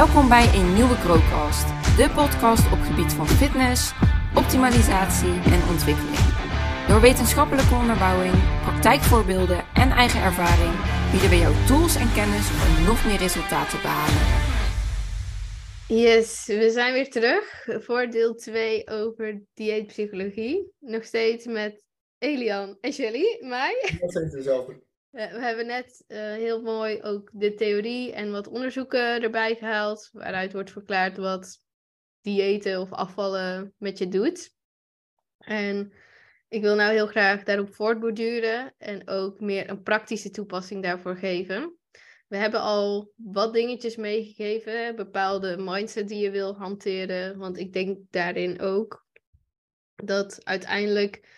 Welkom bij een nieuwe Growcast, de podcast op gebied van fitness, optimalisatie en ontwikkeling. Door wetenschappelijke onderbouwing, praktijkvoorbeelden en eigen ervaring bieden we jou tools en kennis om nog meer resultaten te behalen. Yes, we zijn weer terug voor deel 2 over dieetpsychologie. Nog steeds met Elian en Shelly, mij. Dezelfde. We hebben net uh, heel mooi ook de theorie en wat onderzoeken erbij gehaald, waaruit wordt verklaard wat diëten of afvallen met je doet. En ik wil nou heel graag daarop voortborduren en ook meer een praktische toepassing daarvoor geven. We hebben al wat dingetjes meegegeven, bepaalde mindset die je wil hanteren, want ik denk daarin ook dat uiteindelijk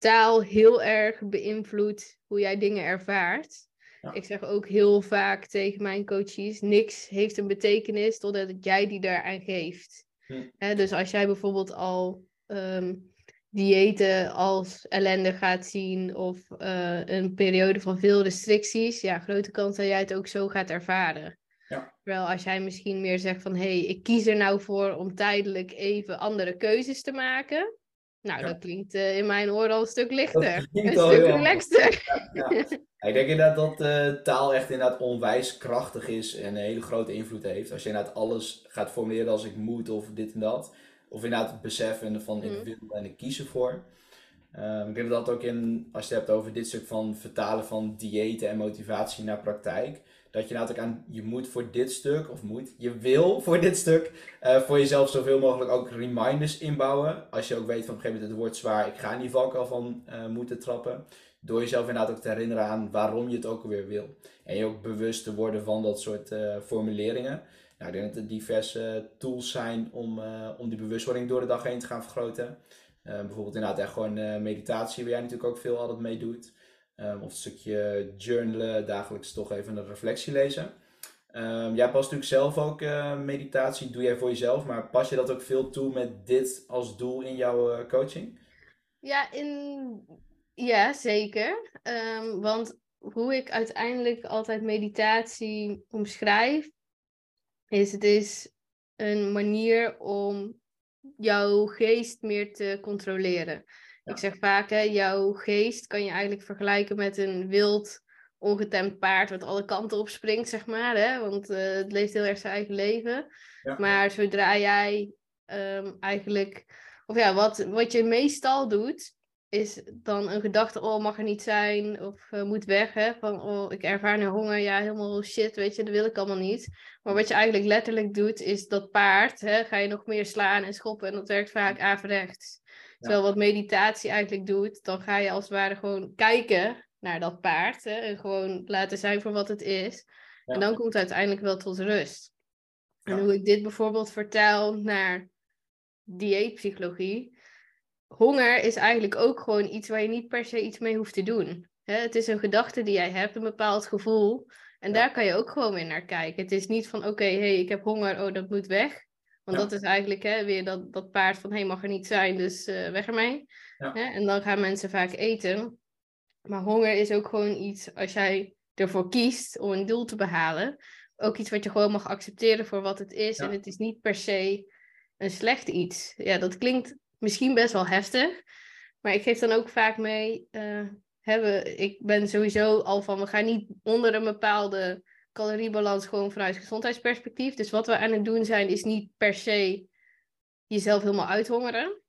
taal heel erg beïnvloedt hoe jij dingen ervaart. Ik zeg ook heel vaak tegen mijn coaches: niks heeft een betekenis totdat jij die daaraan geeft. Hm. dus als jij bijvoorbeeld al um, diëten als ellende gaat zien of uh, een periode van veel restricties, ja, grote kans dat jij het ook zo gaat ervaren. Ja. Terwijl als jij misschien meer zegt van hé, hey, ik kies er nou voor om tijdelijk even andere keuzes te maken. Nou, dat klinkt uh, in mijn oren al een stuk lichter. Een stuk relaxter. Ja, ik denk inderdaad dat uh, taal echt inderdaad onwijs krachtig is en een hele grote invloed heeft. Als je inderdaad alles gaat formuleren als ik moet of dit en dat. Of inderdaad het beseffen van ik mhm. wil en ik kies ervoor. Um, ik denk dat ook in, als je het hebt over dit stuk van vertalen van diëten en motivatie naar praktijk dat je natuurlijk aan, je moet voor dit stuk, of moet, je wil voor dit stuk, uh, voor jezelf zoveel mogelijk ook reminders inbouwen. Als je ook weet van op een gegeven moment het wordt zwaar, ik ga in die valkuil van uh, moeten trappen. Door jezelf inderdaad ook te herinneren aan waarom je het ook alweer wil. En je ook bewust te worden van dat soort uh, formuleringen. Nou, ik denk dat er diverse tools zijn om, om die bewustwording door de dag heen te gaan vergroten. Bijvoorbeeld inderdaad echt gewoon meditatie, waar jij natuurlijk ook veel altijd mee doet. Um, of een stukje journalen, dagelijks toch even een reflectie lezen. Um, jij past natuurlijk zelf ook uh, meditatie, doe jij voor jezelf, maar pas je dat ook veel toe met dit als doel in jouw coaching? Ja, in... ja zeker. Um, want hoe ik uiteindelijk altijd meditatie omschrijf, is het is een manier om jouw geest meer te controleren. Ik zeg vaak, hè, jouw geest kan je eigenlijk vergelijken met een wild, ongetemd paard wat alle kanten op springt, zeg maar. Hè? Want uh, het leeft heel erg zijn eigen leven. Maar zodra jij um, eigenlijk, of ja, wat, wat je meestal doet, is dan een gedachte, oh, mag er niet zijn, of uh, moet weg, hè, van, oh, ik ervaar nu honger, ja, helemaal shit, weet je, dat wil ik allemaal niet. Maar wat je eigenlijk letterlijk doet, is dat paard, hè, ga je nog meer slaan en schoppen, en dat werkt vaak averechts. Terwijl wat meditatie eigenlijk doet, dan ga je als het ware gewoon kijken naar dat paard. Hè, en gewoon laten zijn voor wat het is. En dan komt het uiteindelijk wel tot rust. En hoe ik dit bijvoorbeeld vertaal naar dieetpsychologie. Honger is eigenlijk ook gewoon iets waar je niet per se iets mee hoeft te doen. Hè, het is een gedachte die jij hebt, een bepaald gevoel. En daar kan je ook gewoon weer naar kijken. Het is niet van oké, okay, hey, ik heb honger, oh dat moet weg. Want dat is eigenlijk hè, weer dat, dat paard van, hé, hey, mag er niet zijn, dus uh, weg ermee. Ja. Hè? En dan gaan mensen vaak eten. Maar honger is ook gewoon iets, als jij ervoor kiest om een doel te behalen, ook iets wat je gewoon mag accepteren voor wat het is. En het is niet per se een slecht iets. Ja, dat klinkt misschien best wel heftig. Maar ik geef dan ook vaak mee, uh, we, ik ben sowieso al van, we gaan niet onder een bepaalde caloriebalans gewoon vanuit gezondheidsperspectief. Dus wat we aan het doen zijn, is niet per se jezelf helemaal uithongeren.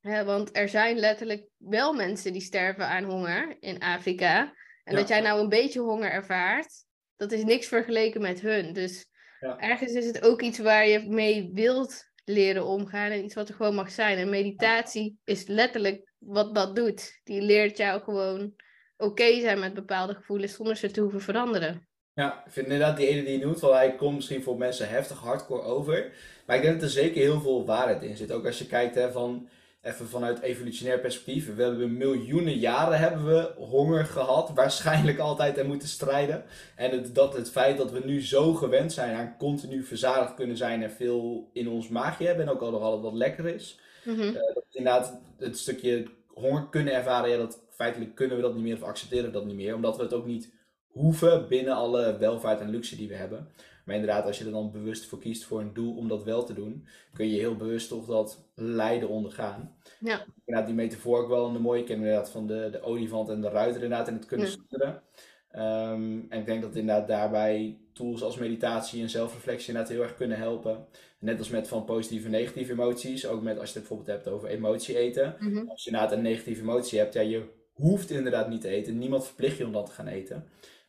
Nee. want er zijn letterlijk wel mensen die sterven aan honger in Afrika. En dat jij nou een beetje honger ervaart, dat is niks vergeleken met hun. Dus ja. ergens is het ook iets waar je mee wilt leren omgaan en iets wat er gewoon mag zijn. En meditatie is letterlijk wat dat doet. Die leert jou gewoon oké zijn met bepaalde gevoelens zonder ze te hoeven veranderen. Ja, ik vind inderdaad die ene die je noemt, wel, hij komt misschien voor mensen heftig hardcore over. Maar ik denk dat er zeker heel veel waarheid in zit. Ook als je kijkt hè, van, even vanuit evolutionair perspectief. We hebben miljoenen jaren hebben we honger gehad. Waarschijnlijk altijd en moeten strijden. En het, dat het feit dat we nu zo gewend zijn aan continu verzadigd kunnen zijn en veel in ons maagje hebben. En ook al nog altijd wat lekker is. Mm dat inderdaad het stukje honger kunnen ervaren. Ja, dat feitelijk kunnen we dat niet meer of accepteren we dat niet meer. Omdat we het ook niet hoeven binnen alle welvaart en luxe die we hebben. Maar inderdaad, als je er dan bewust voor kiest voor een doel om dat wel te doen, kun je heel bewust toch dat lijden ondergaan. Ja. Inderdaad, die metafoor ook wel een mooie. Ken inderdaad van de, de olifant en de ruiter inderdaad in het kunnen Ja. sturen. Ehm, en ik denk dat inderdaad daarbij tools als meditatie en zelfreflectie inderdaad heel erg kunnen helpen. Net als met van positieve en negatieve emoties. Ook met als je het bijvoorbeeld hebt over emotie eten. Mhm. Als je inderdaad een negatieve emotie hebt, ja, je hoeft inderdaad niet te eten. Niemand verplicht je om dat te gaan eten.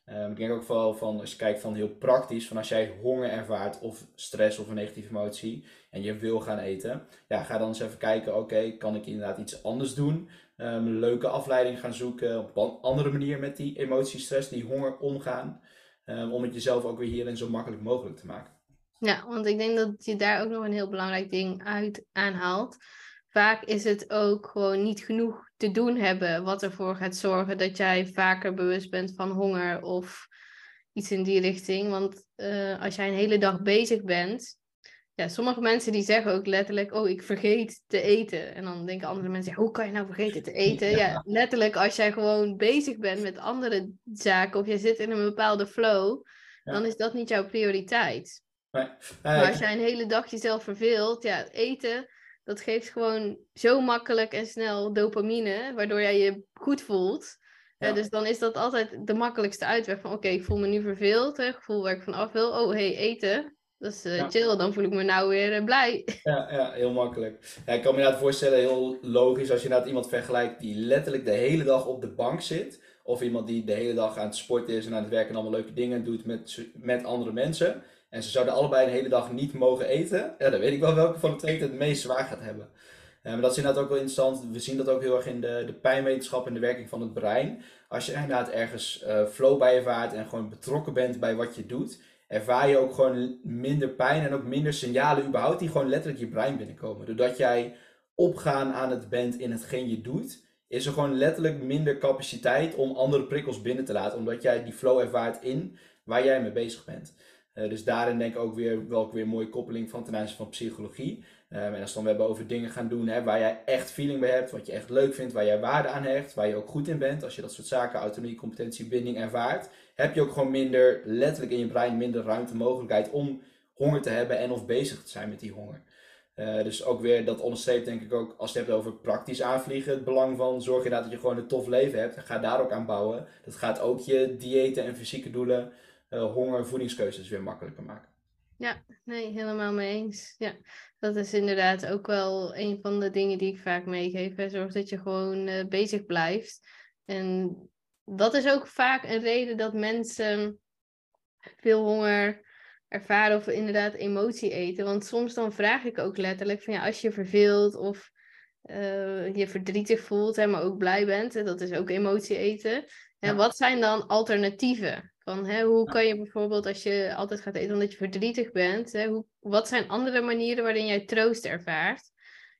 Ehm, ik denk ook vooral van, als je kijkt van heel praktisch, van als jij honger ervaart of stress of een negatieve emotie en je wil gaan eten, ja, ga dan eens even kijken, oké, kan ik inderdaad iets anders doen? Ehm, een leuke afleiding gaan zoeken, op een andere manier met die emotie, stress, die honger omgaan, ehm, om het jezelf ook weer hierin zo makkelijk mogelijk te maken. Ja, want ik denk dat je daar ook nog een heel belangrijk ding uit aanhaalt. Vaak is het ook gewoon niet genoeg te doen hebben, wat ervoor gaat zorgen dat jij vaker bewust bent van honger of iets in die richting. Want eh, als jij een hele dag bezig bent, ja, sommige mensen die zeggen ook letterlijk, oh, ik vergeet te eten. En dan denken andere mensen, ja, hoe kan je nou vergeten te eten? Ja. Ja. letterlijk als jij gewoon bezig bent met andere zaken of je zit in een bepaalde flow, Ja. dan is dat niet jouw prioriteit. Maar, als jij een hele dag jezelf verveelt, ja, eten, dat geeft gewoon zo makkelijk en snel dopamine, waardoor jij je goed voelt. Ja, Ja. dus dan is dat altijd de makkelijkste uitweg van, oké, ik voel me nu verveeld, hè, gevoel waar ik van af wil. Oh, hey, eten, dat is eh, Ja. chill, dan voel ik me nou weer eh, blij. Ja, ja, heel makkelijk. Ja, ik kan me inderdaad voorstellen, heel logisch, als je inderdaad iemand vergelijkt die letterlijk de hele dag op de bank zit. Of iemand die de hele dag aan het sporten is en aan het werken en allemaal leuke dingen doet met, met andere mensen. En ze zouden allebei een hele dag niet mogen eten. Ja, dan weet ik wel welke van de twee het meest zwaar gaat hebben. Eh, maar dat is inderdaad ook wel interessant. We zien dat ook heel erg in de, de pijnwetenschap en de werking van het brein. Als je inderdaad ergens eh, flow bij ervaart en gewoon betrokken bent bij wat je doet, ervaar je ook gewoon minder pijn en ook minder signalen überhaupt die gewoon letterlijk je brein binnenkomen. Doordat jij opgaan aan het bent in hetgeen je doet, is er gewoon letterlijk minder capaciteit om andere prikkels binnen te laten, omdat jij die flow ervaart in waar jij mee bezig bent. Eh, dus daarin denk ik ook weer wel ook weer een mooie koppeling van ten aanzien van psychologie. Ehm, en als dan we hebben over dingen gaan doen hè, waar jij echt feeling bij hebt, wat je echt leuk vindt, waar jij waarde aan hecht, waar je ook goed in bent, als je dat soort zaken, autonomie, competentie, binding ervaart, heb je ook gewoon minder, letterlijk in je brein, minder ruimte, mogelijkheid om honger te hebben en of bezig te zijn met die honger. Eh, dus ook weer, dat onderstreept denk ik ook, als je het hebt over praktisch aanvliegen, het belang van zorg inderdaad dat je gewoon een tof leven hebt. Ga daar ook aan bouwen. Dat gaat ook je diëten en fysieke doelen, honger, voedingskeuzes weer makkelijker maken. Nee, helemaal mee eens. Ja, dat is inderdaad ook wel een van de dingen die ik vaak meegeef. Hè. Zorg dat je gewoon eh, bezig blijft. En dat is ook vaak een reden dat mensen veel honger ervaren of inderdaad emotie eten. Want soms dan vraag ik ook letterlijk van ja, als je verveelt of eh, je verdrietig voelt, hè, maar ook blij bent, dat is ook emotie eten. Ja. Wat zijn dan alternatieven? Van, hè, hoe kan je bijvoorbeeld als je altijd gaat eten omdat je verdrietig bent, hè, hoe, wat zijn andere manieren waarin jij troost ervaart?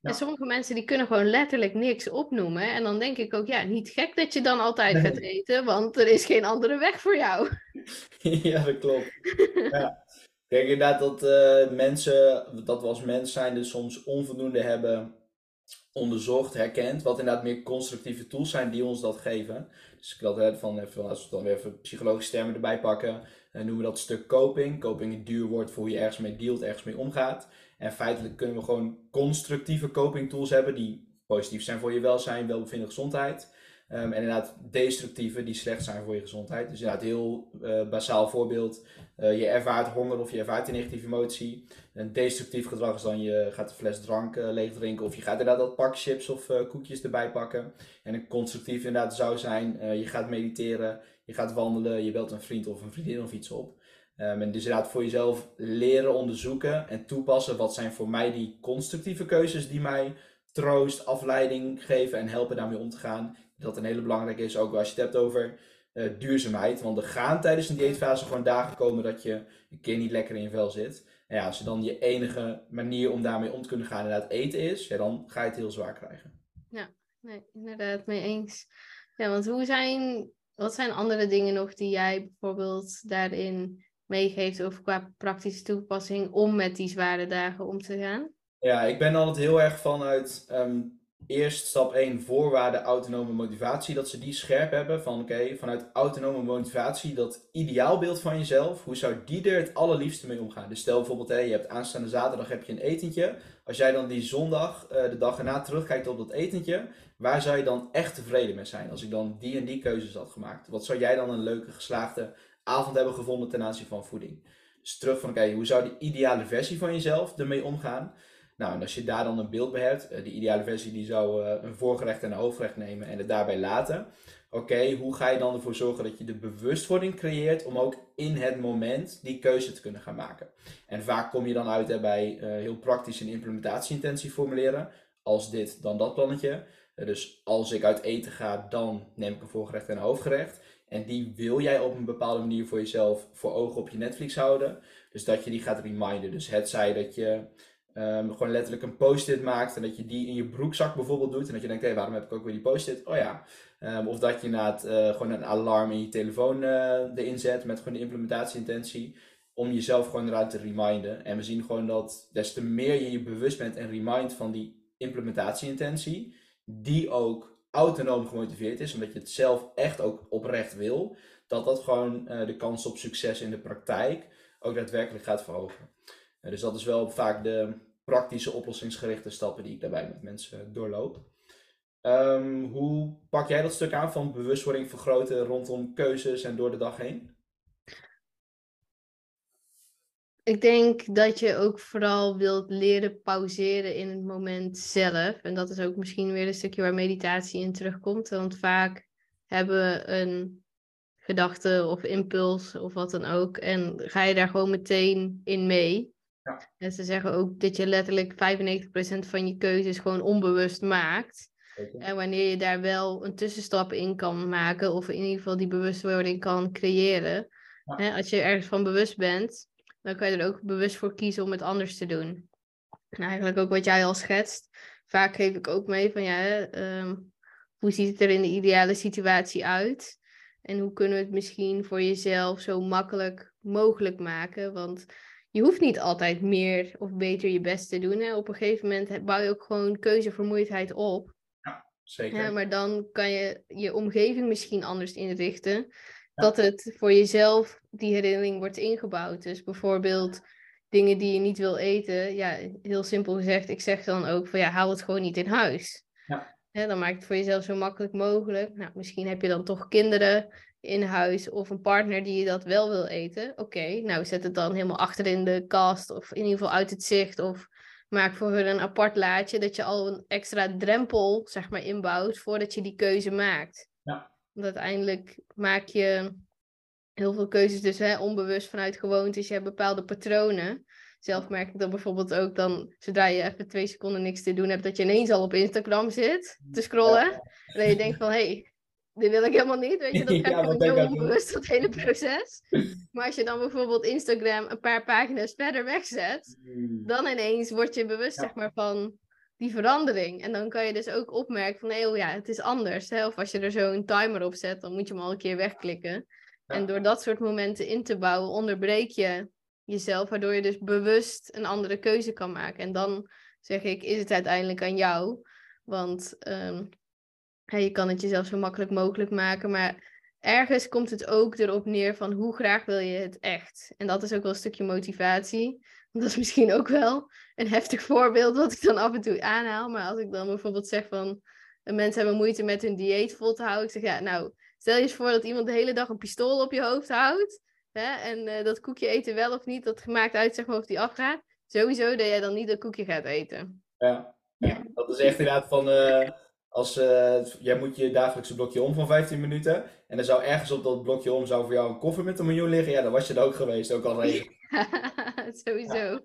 Ja. En sommige mensen die kunnen gewoon letterlijk niks opnoemen. En dan denk ik ook, ja, niet gek dat je dan altijd Nee. gaat eten, want er is geen andere weg voor jou. ja, dat klopt. Ja. Ik denk inderdaad dat eh, mensen, dat we als mens zijn, dus soms onvoldoende hebben onderzocht, herkend, wat inderdaad meer constructieve tools zijn die ons dat geven. Dus ik hè, van, even, als we dan weer even psychologische termen erbij pakken, dan noemen we dat stuk coping. Coping een duur woord voor hoe je ergens mee dealt, ergens mee omgaat. En feitelijk kunnen we gewoon constructieve coping tools hebben die positief zijn voor je welzijn, welbevinden, gezondheid. Ehm, en inderdaad destructieve die slecht zijn voor je gezondheid. Dus inderdaad heel eh, basaal voorbeeld. Eh, je ervaart honger of je ervaart een negatieve emotie. Een destructief gedrag is dan je gaat een fles drank eh, leeg drinken. Of je gaat inderdaad dat pak chips of koekjes erbij pakken. En een constructief inderdaad zou zijn, je gaat mediteren, je gaat wandelen, je belt een vriend of een vriendin of iets op. Ehm, en dus inderdaad voor jezelf leren onderzoeken en toepassen. Wat zijn voor mij die constructieve keuzes die mij troost, afleiding geven en helpen daarmee om te gaan. Dat een hele belangrijke is, ook als je het hebt over eh, duurzaamheid. Want er gaan tijdens een dieetfase gewoon dagen komen dat je een keer niet lekker in je vel zit. En ja, als je dan je enige manier om daarmee om te kunnen gaan inderdaad eten is, ja, dan ga je het heel zwaar krijgen. Nee, inderdaad, mee eens. Ja, want hoe zijn, wat zijn andere dingen nog die jij bijvoorbeeld daarin meegeeft of qua praktische toepassing om met die zware dagen om te gaan? Ja, ik ben altijd heel erg vanuit ehm, eerst stap 1 voorwaarde autonome motivatie, dat ze die scherp hebben van oké, vanuit autonome motivatie, dat ideaalbeeld van jezelf, hoe zou die er het allerliefste mee omgaan? Dus stel bijvoorbeeld, hey, je hebt aanstaande zaterdag heb je een etentje. Als jij dan die zondag, uh, de dag erna terugkijkt op dat etentje, waar zou je dan echt tevreden mee zijn? Als ik dan die en die keuzes had gemaakt. Wat zou jij dan een leuke geslaagde avond hebben gevonden ten aanzien van voeding? Dus terug van oké, hoe zou die ideale versie van jezelf ermee omgaan? Nou, en als je daar dan een beeld bij hebt, uh, die ideale versie die zou uh, een voorgerecht en een hoofdgerecht nemen en het daarbij laten. Oké, hoe ga je dan ervoor zorgen dat je de bewustwording creëert om ook in het moment die keuze te kunnen gaan maken? En vaak kom je dan uit hè, bij uh, heel praktisch een implementatieintentie formuleren. Als dit, dan dat plannetje. dus als ik uit eten ga, dan neem ik een voorgerecht en een hoofdgerecht. En die wil jij op een bepaalde manier voor jezelf voor ogen op je Netflix houden. Dus dat je die gaat reminden. Dus het zij dat je Um, gewoon letterlijk een post-it maakt en dat je die in je broekzak bijvoorbeeld doet. En dat je denkt, hé, hey, waarom heb ik ook weer die post-it? Oh ja. Um, of dat je inderdaad uh, gewoon een alarm in je telefoon uh, erin zet met gewoon de implementatieintentie. Om jezelf gewoon eruit te reminden. En we zien gewoon dat des te meer je je bewust bent en remind van die implementatieintentie, die ook autonoom gemotiveerd is, omdat je het zelf echt ook oprecht wil, dat dat gewoon uh, de kans op succes in de praktijk ook daadwerkelijk gaat verhogen. Dus dat is wel vaak de praktische oplossingsgerichte stappen die ik daarbij met mensen doorloop. Um, hoe pak jij dat stuk aan van bewustwording vergroten rondom keuzes en door de dag heen? Ik denk dat je ook vooral wilt leren pauzeren in het moment zelf. En dat is ook misschien weer een stukje waar meditatie in terugkomt. Want vaak hebben we een gedachte of impuls of wat dan ook. En ga je daar gewoon meteen in mee. Ja. En ze zeggen ook dat je letterlijk 95% van je keuzes gewoon onbewust maakt. En wanneer je daar wel een tussenstap in kan maken, of in ieder geval die bewustwording kan creëren. Hè, als je ergens van bewust bent, dan kan je er ook bewust voor kiezen om het anders te doen. En eigenlijk ook wat jij al schetst. Vaak geef ik ook mee van ja, um, hoe ziet het er in de ideale situatie uit? En hoe kunnen we het misschien voor jezelf zo makkelijk mogelijk maken? Want je hoeft niet altijd meer of beter je best te doen. Hè? Op een gegeven moment bouw je ook gewoon keuzevermoeidheid op. Ja, zeker. Ja, maar dan kan je je omgeving misschien anders inrichten. Dat het voor jezelf die herinnering wordt ingebouwd. Dus bijvoorbeeld dingen die je niet wil eten. Ja, heel simpel gezegd. Ik zeg dan ook van ja, haal het gewoon niet in huis. Ja. dan maak het voor jezelf zo makkelijk mogelijk. Nou, misschien heb je dan toch kinderen in huis of een partner die je dat wel wil eten. Oké, nou zet het dan helemaal achter in de kast of in ieder geval uit het zicht. Of maak voor hun een apart laadje dat je al een extra drempel zeg maar inbouwt voordat je die keuze maakt. Ja. Want uiteindelijk maak je heel veel keuzes dus hè, onbewust vanuit gewoontes. Je hebt bepaalde patronen. Zelf merk ik dat bijvoorbeeld ook dan, zodra je even twee seconden niks te doen hebt, dat je ineens al op Instagram zit te scrollen. En dat je denkt van, hé, hey, dit wil ik helemaal niet. Weet je, dat gaat ja, zo onbewust, dat hele proces. Maar als je dan bijvoorbeeld Instagram een paar pagina's verder wegzet, hmm. dan ineens word je bewust, zeg maar, van die verandering. En dan kan je dus ook opmerken van, hé, oh ja, het is anders. Hè? Of als je er zo een timer op zet, dan moet je hem al een keer wegklikken. En door dat soort momenten in te bouwen, onderbreek je jezelf, waardoor je dus bewust een andere keuze kan maken. En dan zeg ik, is het uiteindelijk aan jou. Want um, je kan het jezelf zo makkelijk mogelijk maken, maar ergens komt het ook erop neer van hoe graag wil je het echt. En dat is ook wel een stukje motivatie. Dat is misschien ook wel een heftig voorbeeld wat ik dan af en toe aanhaal. Maar als ik dan bijvoorbeeld zeg van mensen hebben moeite met hun dieet vol te houden. Ik zeg ja, nou, stel je eens voor dat iemand de hele dag een pistool op je hoofd houdt. Hè, en uh, dat koekje eten wel of niet, dat gemaakt uit zeg maar of die afgaat. Sowieso dat jij dan niet dat koekje gaat eten. Ja, ja. dat is echt inderdaad van... Uh, als, uh, jij moet je dagelijkse blokje om van 15 minuten. En er zou ergens op dat blokje om zou voor jou een koffer met een miljoen liggen. Ja, dan was je er ook geweest, ook al regen. Sowieso.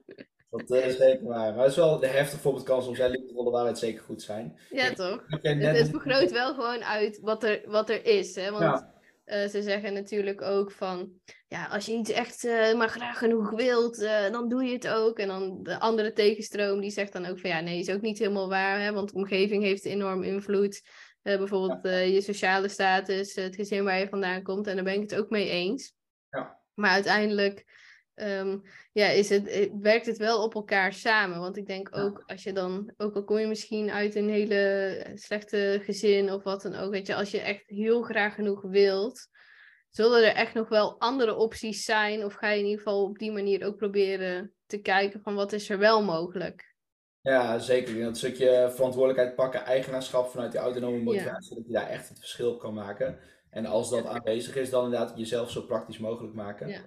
dat uh, is zeker waar. Maar het is wel de heftig voorbeeld kan soms zijn liefdevolle waarheid zeker goed zijn. Ja, toch? Het, het, vergroot wel gewoon uit wat er, wat er is. Hè? Want uh, ze zeggen natuurlijk ook van, ja, als je iets echt uh, maar graag genoeg wilt, uh, dan doe je het ook. En dan de andere tegenstroom, die zegt dan ook van, ja, nee, is ook niet helemaal waar, hè, want de omgeving heeft enorm invloed. bijvoorbeeld je sociale status, het gezin waar je vandaan komt, en daar ben ik het ook mee eens. Ja. Maar uiteindelijk ehm, ja, is het, eh, werkt het wel op elkaar samen. Want ik denk ook als je dan, ook al kom je misschien uit een hele slechte gezin of wat dan ook, weet je, als je echt heel graag genoeg wilt, zullen er echt nog wel andere opties zijn? Of ga je in ieder geval op die manier ook proberen te kijken van wat is er wel mogelijk? Ja, zeker. Dat stukje verantwoordelijkheid pakken, eigenaarschap vanuit die autonome motivatie, dat je daar echt het verschil kan maken. En als dat aanwezig is, dan inderdaad jezelf zo praktisch mogelijk maken. Ja.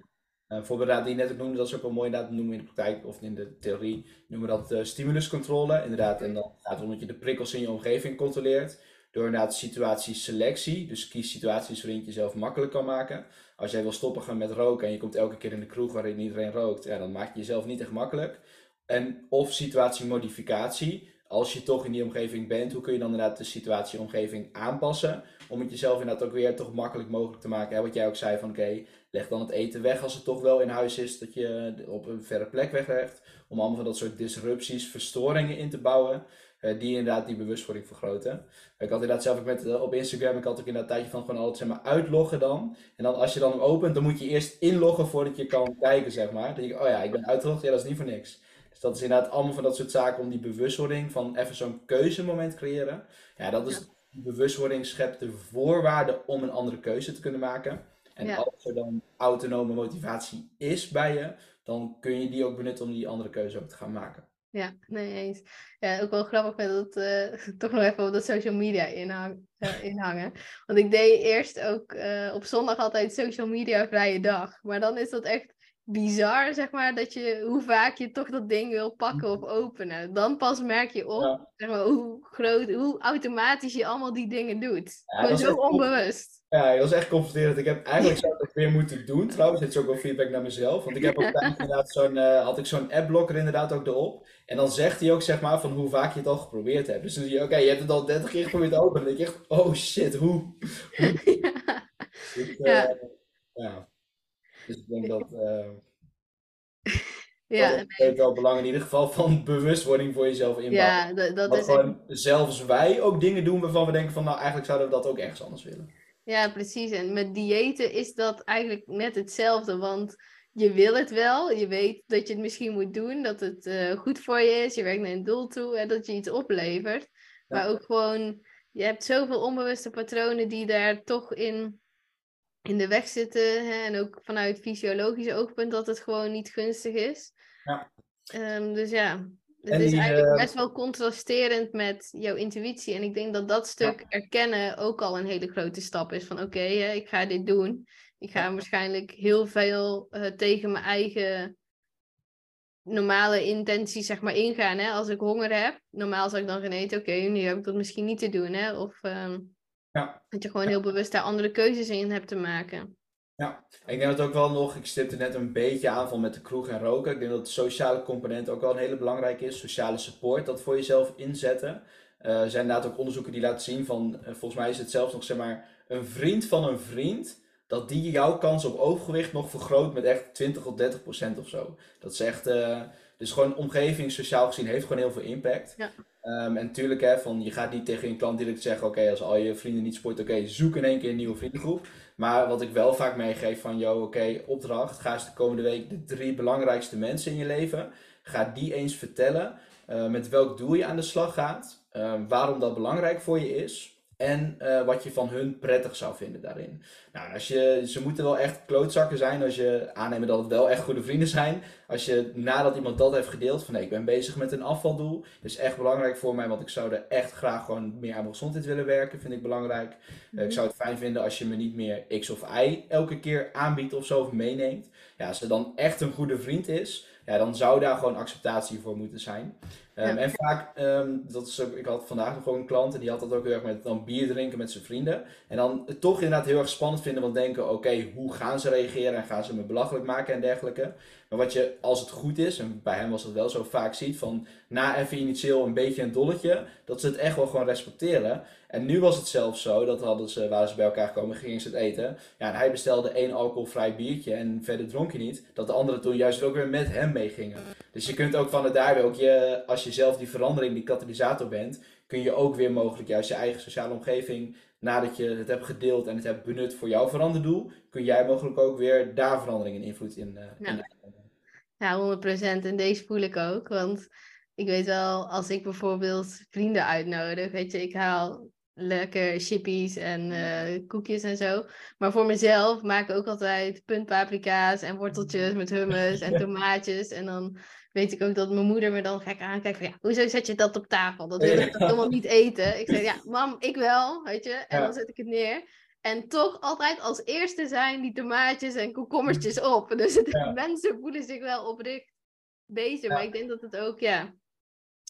Uh, voorbeeld die je net ook noemde, dat is ook wel mooi inderdaad, noemen in de praktijk of in de theorie, noemen we dat uh, stimuluscontrole. Inderdaad, en dan gaat het om dat je de prikkels in je omgeving controleert. Door inderdaad situatieselectie, dus kies situaties waarin je jezelf makkelijk kan maken. Als jij wil stoppen gaan met roken en je komt elke keer in de kroeg waarin iedereen rookt, ja, dan maak je jezelf niet echt makkelijk. En of situatiemodificatie, als je toch in die omgeving bent, hoe kun je dan inderdaad de situatieomgeving aanpassen? Om het jezelf inderdaad ook weer toch makkelijk mogelijk te maken. Hè? Wat jij ook zei van oké, leg dan het eten weg als het toch wel in huis is, dat je op een verre plek weglegt. Om allemaal van dat soort disrupties, verstoringen in te bouwen. Uh, die inderdaad die bewustwording vergroten. Ik had inderdaad zelf ook met, uh, op Instagram, ik had ook inderdaad een tijdje van gewoon altijd zeg maar uitloggen dan. En dan als je dan hem opent, dan moet je eerst inloggen voordat je kan kijken, zeg maar. Dan denk je, oh ja, ik ben uitgelogd, ja dat is niet voor niks. Dus dat is inderdaad allemaal van dat soort zaken om die bewustwording van even zo'n keuzemoment creëren. Ja, dat is, bewustwording schept de voorwaarden om een andere keuze te kunnen maken. En als er dan autonome motivatie is bij je, dan kun je die ook benutten om die andere keuze ook te gaan maken. Ja, nee eens. Ja, ook wel grappig met dat, uh, toch nog even op dat social media inhang, uh, inhangen. Want ik deed eerst ook uh, op zondag altijd social media vrije dag. Maar dan is dat echt bizar, zeg maar, dat je, hoe vaak je toch dat ding wil pakken of openen. Dan pas merk je op zeg maar, hoe groot, hoe automatisch je allemaal die dingen doet. Ja, Gewoon zo onbewust. Ja, dat was echt confronterend. Ik heb eigenlijk zou ik weer moeten doen. Trouwens, dit is ook wel feedback naar mezelf. Want ik heb ook inderdaad zo'n, uh, had ik zo'n appblokker inderdaad ook erop. En dan zegt hij ook zeg maar van hoe vaak je het al geprobeerd hebt. Dus dan zie je, oké, je hebt het al 30 keer geprobeerd te openen. Dan denk je echt, oh shit, hoe? ja. Dus, uh, ja. Dus ik denk dat. Uh, ja, dat nee. wel belang in ieder geval van bewustwording voor jezelf inbouwen. Ja, dat, dat is gewoon zelfs wij ook dingen doen waarvan we denken van nou eigenlijk zouden we dat ook ergens anders willen. Ja, precies. En met diëten is dat eigenlijk net hetzelfde. Want je wil het wel. Je weet dat je het misschien moet doen. Dat het uh, goed voor je is. Je werkt naar een doel toe. En dat je iets oplevert. Maar ook gewoon, je hebt zoveel onbewuste patronen die daar toch in in de weg zitten. Hè? En ook vanuit fysiologisch oogpunt dat het gewoon niet gunstig is. Ja. Um, dus ja, het is eigenlijk uh... best wel contrasterend met jouw intuïtie. En ik denk dat dat stuk erkennen ook al een hele grote stap is. Van oké, ik ga dit doen. Ik ga waarschijnlijk heel veel uh, tegen mijn eigen normale intenties zeg maar ingaan. Hè? Als ik honger heb, normaal zou ik dan gaan eten. Oké, nu heb ik dat misschien niet te doen. Hè? Of um, ja. Dat je gewoon heel bewust daar andere keuzes in hebt te maken. Ja, ik denk dat ook wel nog, ik stipte net een beetje aan van met de kroeg en roken. Ik denk dat de sociale component ook wel een hele belangrijke is. Sociale support, dat voor jezelf inzetten. Uh, er zijn inderdaad ook onderzoeken die laten zien van, uh, volgens mij is het zelfs nog zeg maar, een vriend van een vriend, dat die jouw kans op overgewicht nog vergroot met echt 20 tot 30 procent of zo. Dat is echt, uh, dus gewoon omgeving, sociaal gezien, heeft gewoon heel veel impact. Ja. Um, en natuurlijk, hè, van, je gaat niet tegen een klant direct zeggen: Oké, als al je vrienden niet sporten, oké, zoek in één keer een nieuwe vriendengroep. Maar wat ik wel vaak meegeef van: Yo, oké, opdracht. Ga eens de komende week de drie belangrijkste mensen in je leven. Ga die eens vertellen uh, met welk doel je aan de slag gaat. Uh, waarom dat belangrijk voor je is. En uh, wat je van hun prettig zou vinden daarin. Nou, als je, ze moeten wel echt klootzakken zijn als je aannemen dat het wel echt goede vrienden zijn. Als je nadat iemand dat heeft gedeeld van nee, ik ben bezig met een afvaldoel. Dat is echt belangrijk voor mij, want ik zou er echt graag gewoon meer aan mijn gezondheid willen werken. Vind ik belangrijk. Uh, ik zou het fijn vinden als je me niet meer X of Y elke keer aanbiedt of zo of meeneemt. Ja, als ze dan echt een goede vriend is, ja, dan zou daar gewoon acceptatie voor moeten zijn. Um, En vaak, um, dat is ook, ik had vandaag nog gewoon een klant en die had dat ook heel erg met dan bier drinken met zijn vrienden. En dan toch inderdaad heel erg spannend vinden, want denken, oké, hoe gaan ze reageren en gaan ze me belachelijk maken en dergelijke. Maar wat je, als het goed is, en bij hem was dat wel zo vaak ziet, van na even initieel een beetje een dolletje, dat ze het echt wel gewoon respecteren. En nu was het zelfs zo, dat hadden ze, waren ze bij elkaar gekomen, gingen ze het eten. Ja, en hij bestelde één alcoholvrij biertje en verder dronk je niet. Dat de anderen toen juist ook weer met hem meegingen. Dus je kunt ook van het daar ook, je, als je zelf die verandering, die katalysator bent, kun je ook weer mogelijk juist je eigen sociale omgeving, nadat je het hebt gedeeld en het hebt benut voor jouw veranderdoel, kun jij mogelijk ook weer daar verandering en invloed in, uh, ja. in Ja, 100%. En deze voel ik ook. Want ik weet wel, als ik bijvoorbeeld vrienden uitnodig, weet je, ik haal lekker chippies en uh, koekjes en zo. Maar voor mezelf maak ik ook altijd puntpaprika's en worteltjes met hummus en tomaatjes. En dan weet ik ook dat mijn moeder me dan gek aankijkt van ja, hoezo zet je dat op tafel? Dat wil ik helemaal niet eten. Ik zeg ja, mam, ik wel, weet je. En dan zet ik het neer. En toch altijd als eerste zijn die tomaatjes en komkommertjes op. Dus de mensen voelen zich wel oprecht beter. Maar ik denk dat het ook, ja,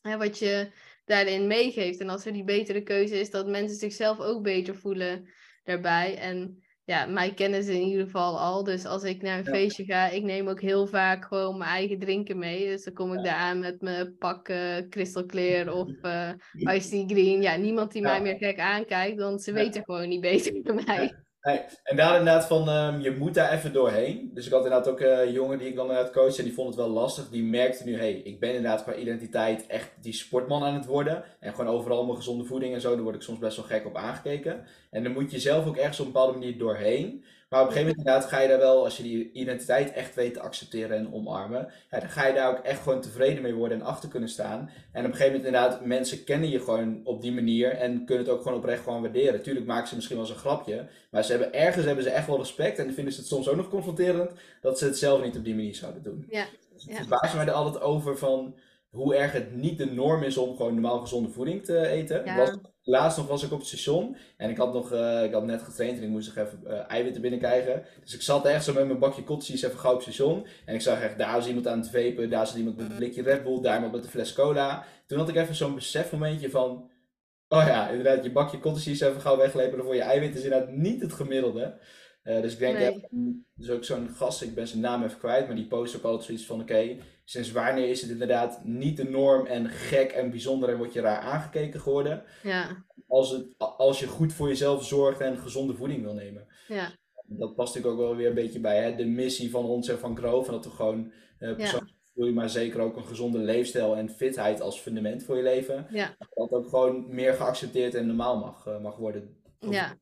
wat je daarin meegeeft. En als er die betere keuze is, dat mensen zichzelf ook beter voelen daarbij. En ja, mij kennen ze in ieder geval al. Dus als ik naar een feestje ga, ik neem ook heel vaak gewoon mijn eigen drinken mee. Dus dan kom ik daar aan met mijn pak uh, Crystal Clear of uh, Ice Green. Ja, niemand die mij meer gek aankijkt, want ze weten gewoon niet beter dan mij. En daar inderdaad van, um, je moet daar even doorheen. Dus ik had inderdaad ook uh, jongen die ik dan inderdaad coach en die vond het wel lastig. Die merkte nu, hey, ik ben inderdaad qua identiteit echt die sportman aan het worden. En gewoon overal mijn gezonde voeding en zo, daar word ik soms best wel gek op aangekeken. En dan moet je zelf ook ergens op een bepaalde manier doorheen. Maar op een gegeven moment inderdaad ga je daar wel, als je die identiteit echt weet te accepteren en omarmen, ja, dan ga je daar ook echt gewoon tevreden mee worden en achter kunnen staan. En op een gegeven moment inderdaad, mensen kennen je gewoon op die manier en kunnen het ook gewoon oprecht gewoon waarderen. Tuurlijk maken ze misschien wel eens een grapje, maar ze hebben, ergens hebben ze echt wel respect en vinden ze het soms ook nog confronterend dat ze het zelf niet op die manier zouden doen. Ja. Dus het verbaast mij er altijd over van hoe erg het niet de norm is om gewoon normaal gezonde voeding te eten. Ja. Laatst nog was ik op het station en ik had, nog, uh, ik had net getraind en ik moest nog even uh, eiwitten binnenkrijgen. Dus ik zat echt zo met mijn bakje kotjes even gauw op het station. En ik zag echt, daar was iemand aan het vapen, daar zat iemand met een blikje Red Bull, daar iemand met een fles cola. Toen had ik even zo'n besefmomentje van, oh ja, inderdaad, je bakje kotjes even gauw weglepelen voor je eiwitten is inderdaad niet het gemiddelde. Uh, dus ik denk, nee. ja, dus ook zo'n gast, ik ben zijn naam even kwijt, maar die post ook altijd zoiets van, oké, sinds wanneer is het inderdaad niet de norm en gek en bijzonder en word je raar aangekeken geworden? Ja. Als, het, als je goed voor jezelf zorgt en gezonde voeding wil nemen. Ja. Dat past natuurlijk ook wel weer een beetje bij hè, de missie van ons en van Grove. Dat we gewoon uh, persoonlijk ja. maar zeker ook een gezonde leefstijl en fitheid als fundament voor je leven. Ja. Dat ook gewoon meer geaccepteerd en normaal mag, uh, mag worden. Ja.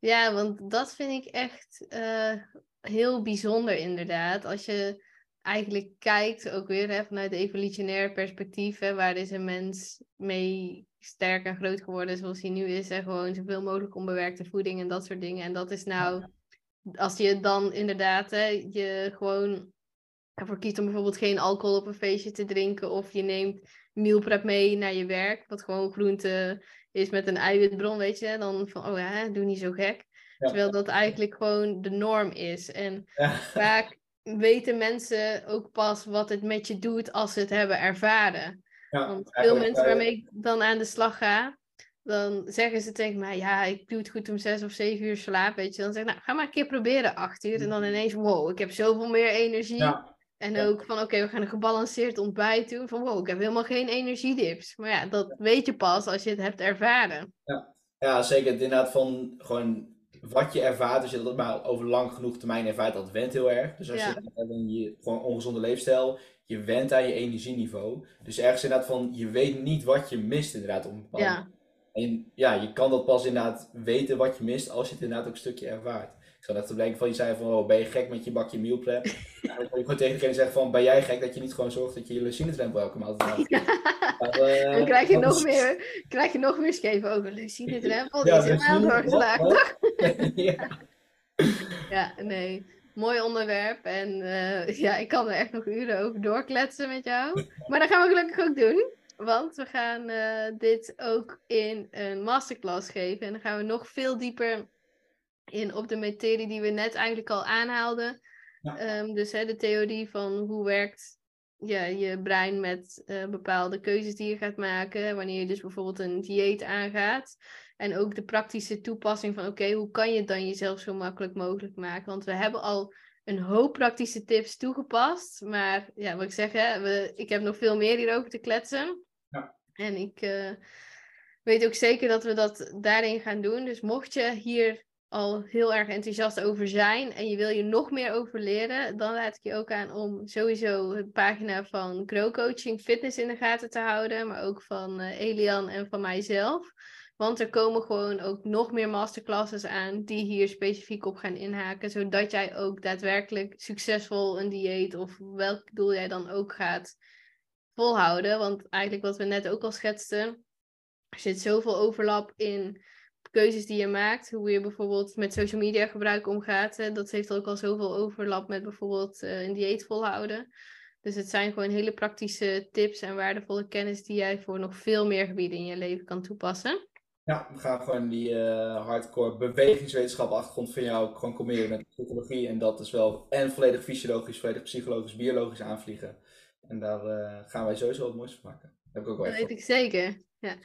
Ja, want dat vind ik echt uh, heel bijzonder inderdaad. Als je eigenlijk kijkt, ook weer hè, vanuit evolutionair perspectief, waar is een mens mee sterk en groot geworden zoals hij nu is, en gewoon zoveel mogelijk onbewerkte voeding en dat soort dingen. En dat is nou, als je dan inderdaad hè, je gewoon ervoor kiest om bijvoorbeeld geen alcohol op een feestje te drinken, of je neemt meal prep mee naar je werk, wat gewoon groente is met een eiwitbron, weet je, dan van, oh ja, doe niet zo gek. Terwijl dat eigenlijk gewoon de norm is. En vaak weten mensen ook pas wat het met je doet als ze het hebben ervaren. Ja, Want veel mensen waarmee ik dan aan de slag ga, dan zeggen ze tegen mij, ja, ik doe het goed om zes of zeven uur slaap, weet je. Dan zeg ik, nou, ga maar een keer proberen acht uur. En dan ineens, wow, ik heb zoveel meer energie. En ook van, oké, we gaan een gebalanceerd ontbijt doen. Van, wow, ik heb helemaal geen energiedips. Maar ja, dat weet je pas als je het hebt ervaren. Ja, ja zeker. Inderdaad van gewoon wat je ervaart, als je dat maar over lang genoeg termijn ervaart, dat went heel erg. Dus als je hebt je gewoon ongezonde leefstijl, je went aan je energieniveau. Dus ergens inderdaad van, je weet niet wat je mist inderdaad bepaalde ja. En ja, je kan dat pas inderdaad weten wat je mist als je het inderdaad ook een stukje ervaart. Ik zou net te blijken van, je zei van, oh, ben je gek met je bakje meal prep? dan kon je gewoon tegen degene zeggen van, ben jij gek dat je niet gewoon zorgt dat je je leucinedrempel elke maand haalt? Ja. Uh, dan krijg je, nog meer, krijg je nog meer scheven over leucinedrempel, die ja, is helemaal doorgeslagen. ja. ja, nee. Mooi onderwerp en uh, ja, ik kan er echt nog uren over doorkletsen met jou. Maar dat gaan we gelukkig ook doen. Want we gaan uh, dit ook in een masterclass geven. En dan gaan we nog veel dieper in op de materie die we net eigenlijk al aanhaalden. Ja. Um, dus hè, de theorie van hoe werkt ja, je brein met uh, bepaalde keuzes die je gaat maken. Wanneer je dus bijvoorbeeld een dieet aangaat. En ook de praktische toepassing van oké, hoe kan je het dan jezelf zo makkelijk mogelijk maken? Want we hebben al een hoop praktische tips toegepast. Maar ja, wat ik zeg, hè, we, ik heb nog veel meer hierover te kletsen. Ja. En ik uh, weet ook zeker dat we dat daarin gaan doen. Dus mocht je hier al heel erg enthousiast over zijn en je wil je nog meer over leren, dan laat ik je ook aan om sowieso de pagina van Grow Coaching Fitness in de gaten te houden, maar ook van uh, Elian en van mijzelf. Want er komen gewoon ook nog meer masterclasses aan die hier specifiek op gaan inhaken, zodat jij ook daadwerkelijk succesvol een dieet of welk doel jij dan ook gaat volhouden. Want eigenlijk wat we net ook al schetsten, er zit zoveel overlap in keuzes die je maakt, hoe je bijvoorbeeld met social media gebruik omgaat. Dat heeft ook al zoveel overlap met bijvoorbeeld uh, een dieet volhouden. Dus het zijn gewoon hele praktische tips en waardevolle kennis die jij voor nog veel meer gebieden in je leven kan toepassen. Ja, we gaan gewoon die uh, hardcore bewegingswetenschap achtergrond van jou gewoon combineren met psychologie. En dat is wel en volledig fysiologisch, volledig psychologisch, biologisch aanvliegen. En daar uh, gaan wij sowieso wat moois van maken. Dat heb ik ook wel Dat weet ik zeker. Ja.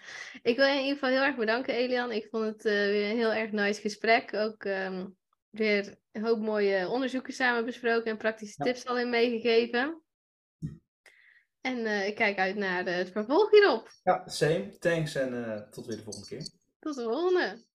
Ik wil je in ieder geval heel erg bedanken, Elian. Ik vond het uh, weer een heel erg nice gesprek. Ook um, weer een hoop mooie onderzoeken samen besproken en praktische ja. tips al in meegegeven. En uh, ik kijk uit naar het vervolg hierop. Ja, same. Thanks en uh, tot weer de volgende keer. Tot de volgende.